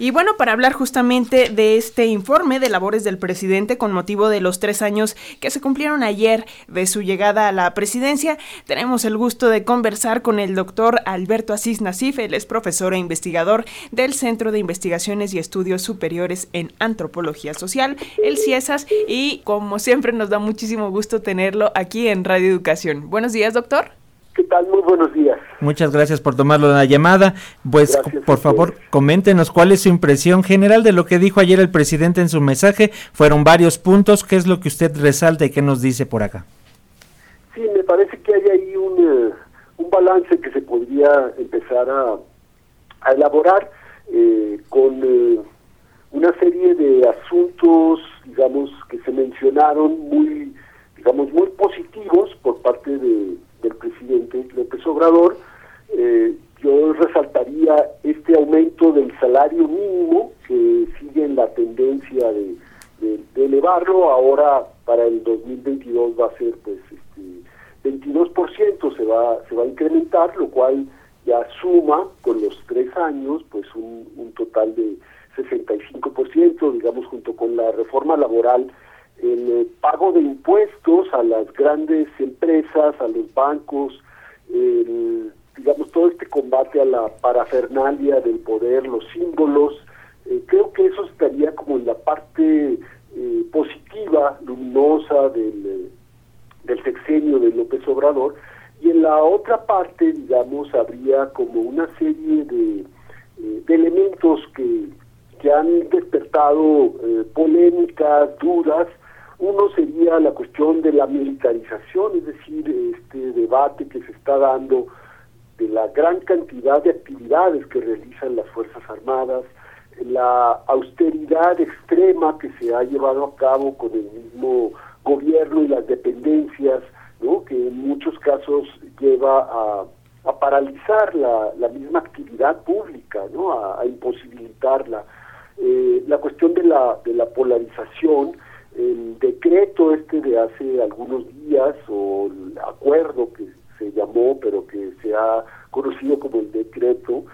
Y bueno, para hablar justamente de este informe de labores del presidente con motivo de los tres años que se cumplieron ayer de su llegada a la presidencia, tenemos el gusto de conversar con el doctor Alberto Asís Nasif, él es profesor e investigador del Centro de Investigaciones y Estudios Superiores en Antropología Social, el CIESAS, y como siempre nos da muchísimo gusto tenerlo aquí en Radio Educación. Buenos días, doctor. Muy buenos días. Muchas gracias por tomarlo la llamada. Pues por favor, coméntenos cuál es su impresión general de lo que dijo ayer el presidente en su mensaje. Fueron varios puntos. ¿Qué es lo que usted resalta y qué nos dice por acá? Sí, me parece que hay ahí un, eh, un balance que se podría empezar a, a elaborar eh, con eh, una serie de asuntos, digamos, que se mencionaron muy, digamos, muy positivos por parte de del presidente López Obrador, eh, yo resaltaría este aumento del salario mínimo que sigue en la tendencia de, elevarlo, ahora para el 2022 va a ser pues este 22% se va, se va a incrementar, lo cual ya suma con los tres años pues un, un total de 65%, digamos junto con la reforma laboral el eh, pago de impuestos a las grandes empresas, a los bancos, digamos, todo este combate a la parafernalia del poder, los símbolos, eh, creo que eso estaría como en la parte eh, positiva, luminosa del, del sexenio de López Obrador, y en la otra parte, digamos, habría como una serie de, de elementos que, que han despertado polémicas, dudas, uno sería la cuestión de la militarización, es decir, este debate que se está dando de la gran cantidad de actividades que realizan las Fuerzas Armadas, la austeridad extrema que se ha llevado a cabo con el mismo gobierno y las dependencias, ¿no? que en muchos casos lleva a, paralizar la, misma actividad pública, ¿no? a, imposibilitarla. Eh, la cuestión de la, de la polarización, el decreto este de hace algunos días o el acuerdo que se llamó pero que se ha conocido como el decreto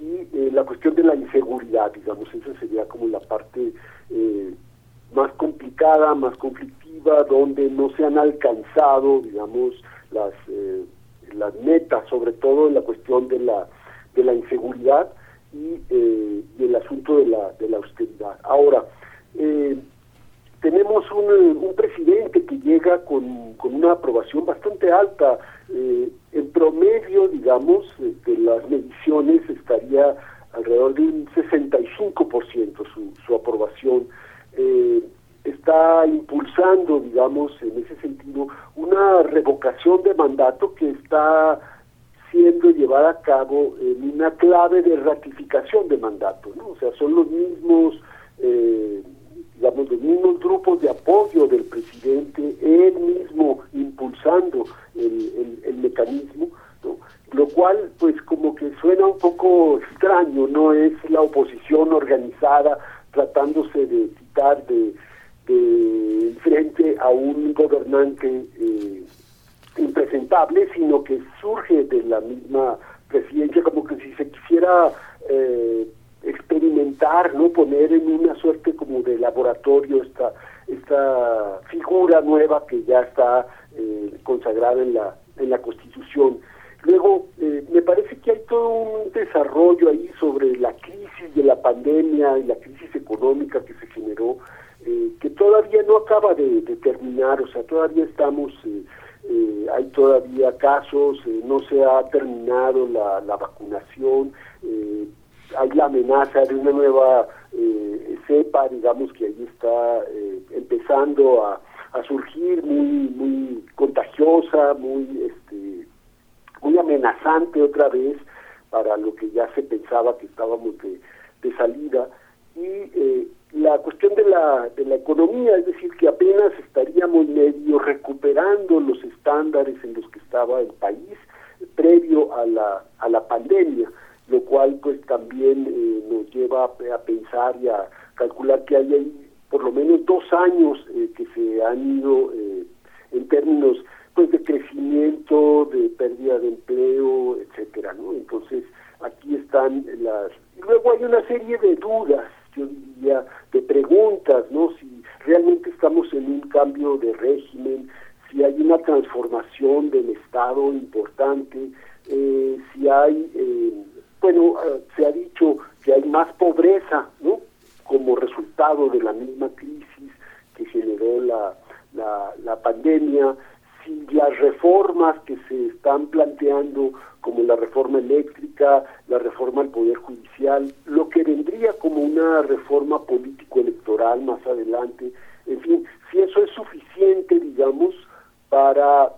y eh, la cuestión de la inseguridad digamos esa sería como la parte eh, más complicada más conflictiva donde no se han alcanzado digamos las eh, las metas sobre todo en la cuestión de la de la inseguridad y, y el asunto de la de la austeridad. Ahora eh, tenemos un, presidente que llega con, una aprobación bastante alta. Eh, en promedio, digamos, de las mediciones estaría alrededor de un 65% su, su aprobación. Eh, está impulsando, digamos, en ese sentido, una revocación de mandato que está siendo llevada a cabo en una clave de ratificación de mandato. O sea, son los mismos eh, digamos, los mismos grupos de apoyo del presidente, él mismo impulsando el, el, mecanismo, lo cual pues como que suena un poco extraño, no es la oposición organizada tratándose de quitar de, de frente a un gobernante eh, impresentable, sino que surge de la misma presidencia, como que si se quisiera eh, experimentar, no poner en una suerte como de laboratorio esta esta figura nueva que ya está eh, consagrada en la en la Constitución. Luego eh, me parece que hay todo un desarrollo ahí sobre la crisis de la pandemia y la crisis económica que se generó eh, que todavía no acaba de, terminar, o sea, todavía estamos hay todavía casos, no se ha terminado la, la vacunación, hay la amenaza de una nueva eh, cepa, digamos, que ahí está eh, empezando a, surgir muy muy contagiosa, muy este muy amenazante otra vez para lo que ya se pensaba que estábamos de, de salida. Y eh, la cuestión de la, de la economía, es decir, que apenas estaríamos medio recuperando los estándares en los que estaba el país previo a la, a la pandemia lo cual pues también eh, nos lleva a, pensar y a calcular que hay por lo menos dos años eh, que se han ido eh, en términos pues de crecimiento, de pérdida de empleo, etcétera, ¿no? Entonces aquí están las luego hay una serie de dudas, yo diría, de preguntas, ¿no? Si realmente estamos en un cambio de régimen, si hay una transformación del Estado importante, eh, si hay, eh, bueno, eh, se ha dicho que hay más pobreza, ¿no? Como resultado de la misma crisis que generó la, la, la pandemia, si las reformas que se están planteando, como la reforma eléctrica, la reforma al Poder Judicial, lo que vendría como una reforma político-electoral más adelante, en fin, si eso es suficiente, digamos, para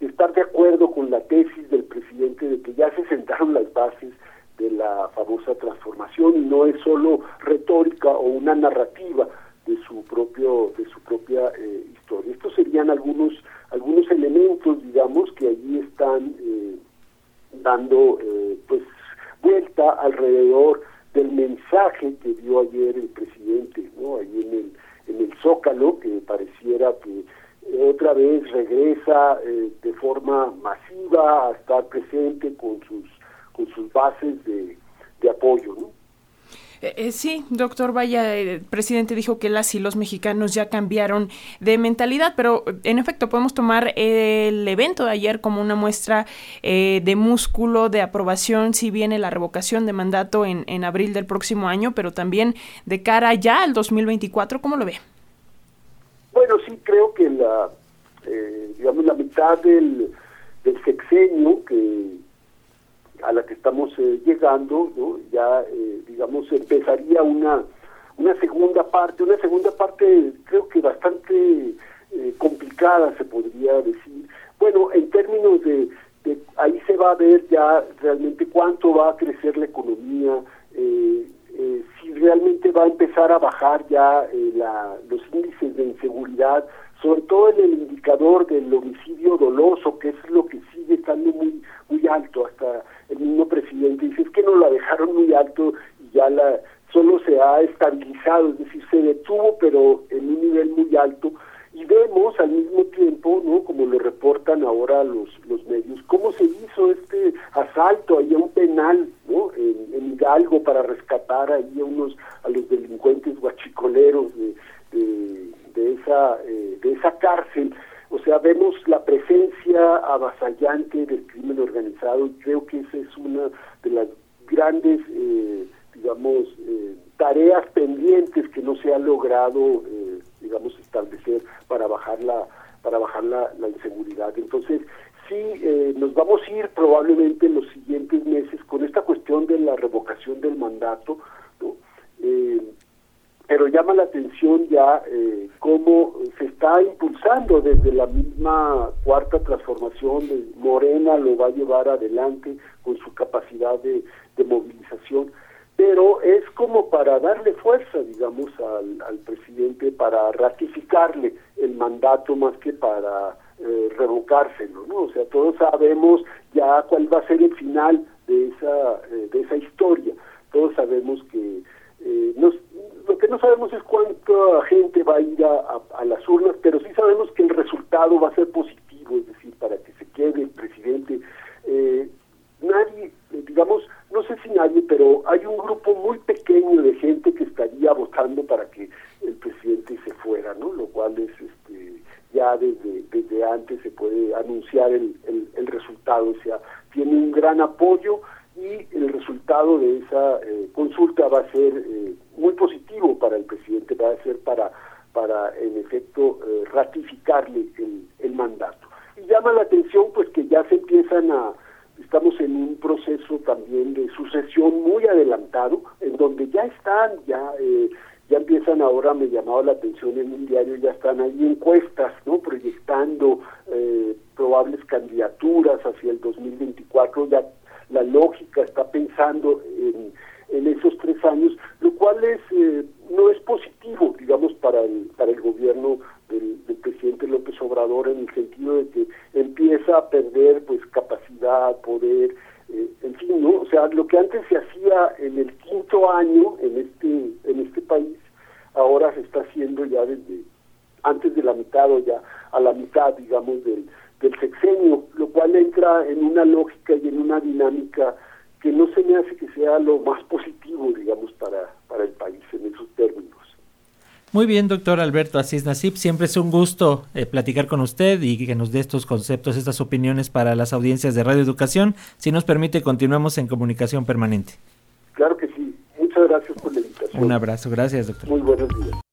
estar de acuerdo con la tesis del presidente de que ya se sentaron las bases de la famosa transformación y no es solo retórica o una narrativa de su propio de su propia eh, historia. Estos serían algunos algunos elementos, digamos, que allí están eh, dando pues vuelta alrededor del mensaje que dio ayer el presidente, ¿no? Ahí en el en el Zócalo, que pareciera que otra vez regresa eh, de forma masiva a estar presente con sus con sus bases de, apoyo, ¿no? Eh, eh, sí, doctor Vaya, el presidente dijo que las y los mexicanos ya cambiaron de mentalidad, pero en efecto podemos tomar el evento de ayer como una muestra de músculo, de aprobación, si viene la revocación de mandato en, en abril del próximo año, pero también de cara ya al 2024, ¿cómo lo ve? Bueno, sí, creo que la, eh, digamos, la mitad del, sexenio que a la que estamos eh, llegando, ya, eh, digamos, empezaría una, una segunda parte, una segunda parte creo que bastante complicada, se podría decir. Bueno, en términos de, ahí se va a ver ya realmente cuánto va a crecer la economía, eh, eh, si realmente va a empezar a bajar ya eh, la, los índices de inseguridad, sobre todo en el indicador del homicidio doloso, que es lo que sigue estando muy muy alto. Hasta el mismo presidente dice es que no la dejaron muy alto y ya la solo se ha estabilizado, es decir, se detuvo, pero en un nivel muy alto y vemos al mismo tiempo, ¿no? Como lo reportan ahora los, los medios, cómo se hizo este asalto ahí a un penal, ¿no? En, Hidalgo para rescatar ahí a unos, a los delincuentes guachicoleros de, de, esa, eh, de esa cárcel. O sea, vemos la presencia avasallante del crimen organizado y creo que esa es una de las grandes, eh, digamos, eh, tareas pendientes que no se ha logrado eh, digamos, establecer para bajar la, para bajar la, inseguridad. Entonces, sí, eh, nos vamos a ir probablemente en los siguientes meses con esta cuestión de la revocación del mandato, ¿no? Eh, pero llama la atención ya eh, cómo se está impulsando desde la misma cuarta transformación de Morena lo va a llevar adelante con su capacidad de, movilización pero es como para darle fuerza, digamos, al, presidente, para ratificarle el mandato más que para eh, revocárselo, ¿no? O sea, todos sabemos ya cuál va a ser el final de esa, eh, de esa historia. Todos sabemos que eh, que no sabemos es cuánta gente va a ir a, a, las urnas, pero sí sabemos que el resultado va a ser positivo, es decir, para que se quede el presidente. Eh, nadie, digamos, no sé si nadie, pero hay un grupo muy pequeño de gente que estaría votando para que el presidente se fuera, ¿no? Lo cual es, este, ya desde, desde antes se puede anunciar el, el, resultado, o sea, tiene un gran apoyo y el resultado de esa eh, consulta va a ser eh, muy positivo para el presidente, va a ser para, para en efecto, eh, ratificarle el, el mandato. Y llama la atención pues que ya se empiezan a estamos en un proceso también de sucesión muy adelantado, en donde ya están, ya eh, ya empiezan ahora, me llamaba la atención en un diario, ya están ahí encuestas, ¿no? Proyectando eh, probables candidaturas hacia el 2024, ya la lógica está pensando en, en esos tres años, lo cual es eh, no es positivo, digamos, para el, para el gobierno del, presidente López Obrador en el sentido de que empieza a perder pues capacidad, poder, eh, en fin, ¿no? O sea, lo que antes se hacía en el quinto año en este, en este país, ahora se está haciendo ya desde antes de la mitad o ya a la mitad, digamos, del, del sexenio, lo cual entra en una lógica y en una dinámica que no se me hace que sea lo más positivo, digamos, para, para el país en esos términos. Muy bien, doctor Alberto Asís Nasip, siempre es un gusto eh, platicar con usted y que nos dé estos conceptos, estas opiniones para las audiencias de Radio Educación. Si nos permite, continuamos en comunicación permanente. Claro que sí. Muchas gracias por la invitación. Un abrazo, gracias, doctor. Muy buenos días.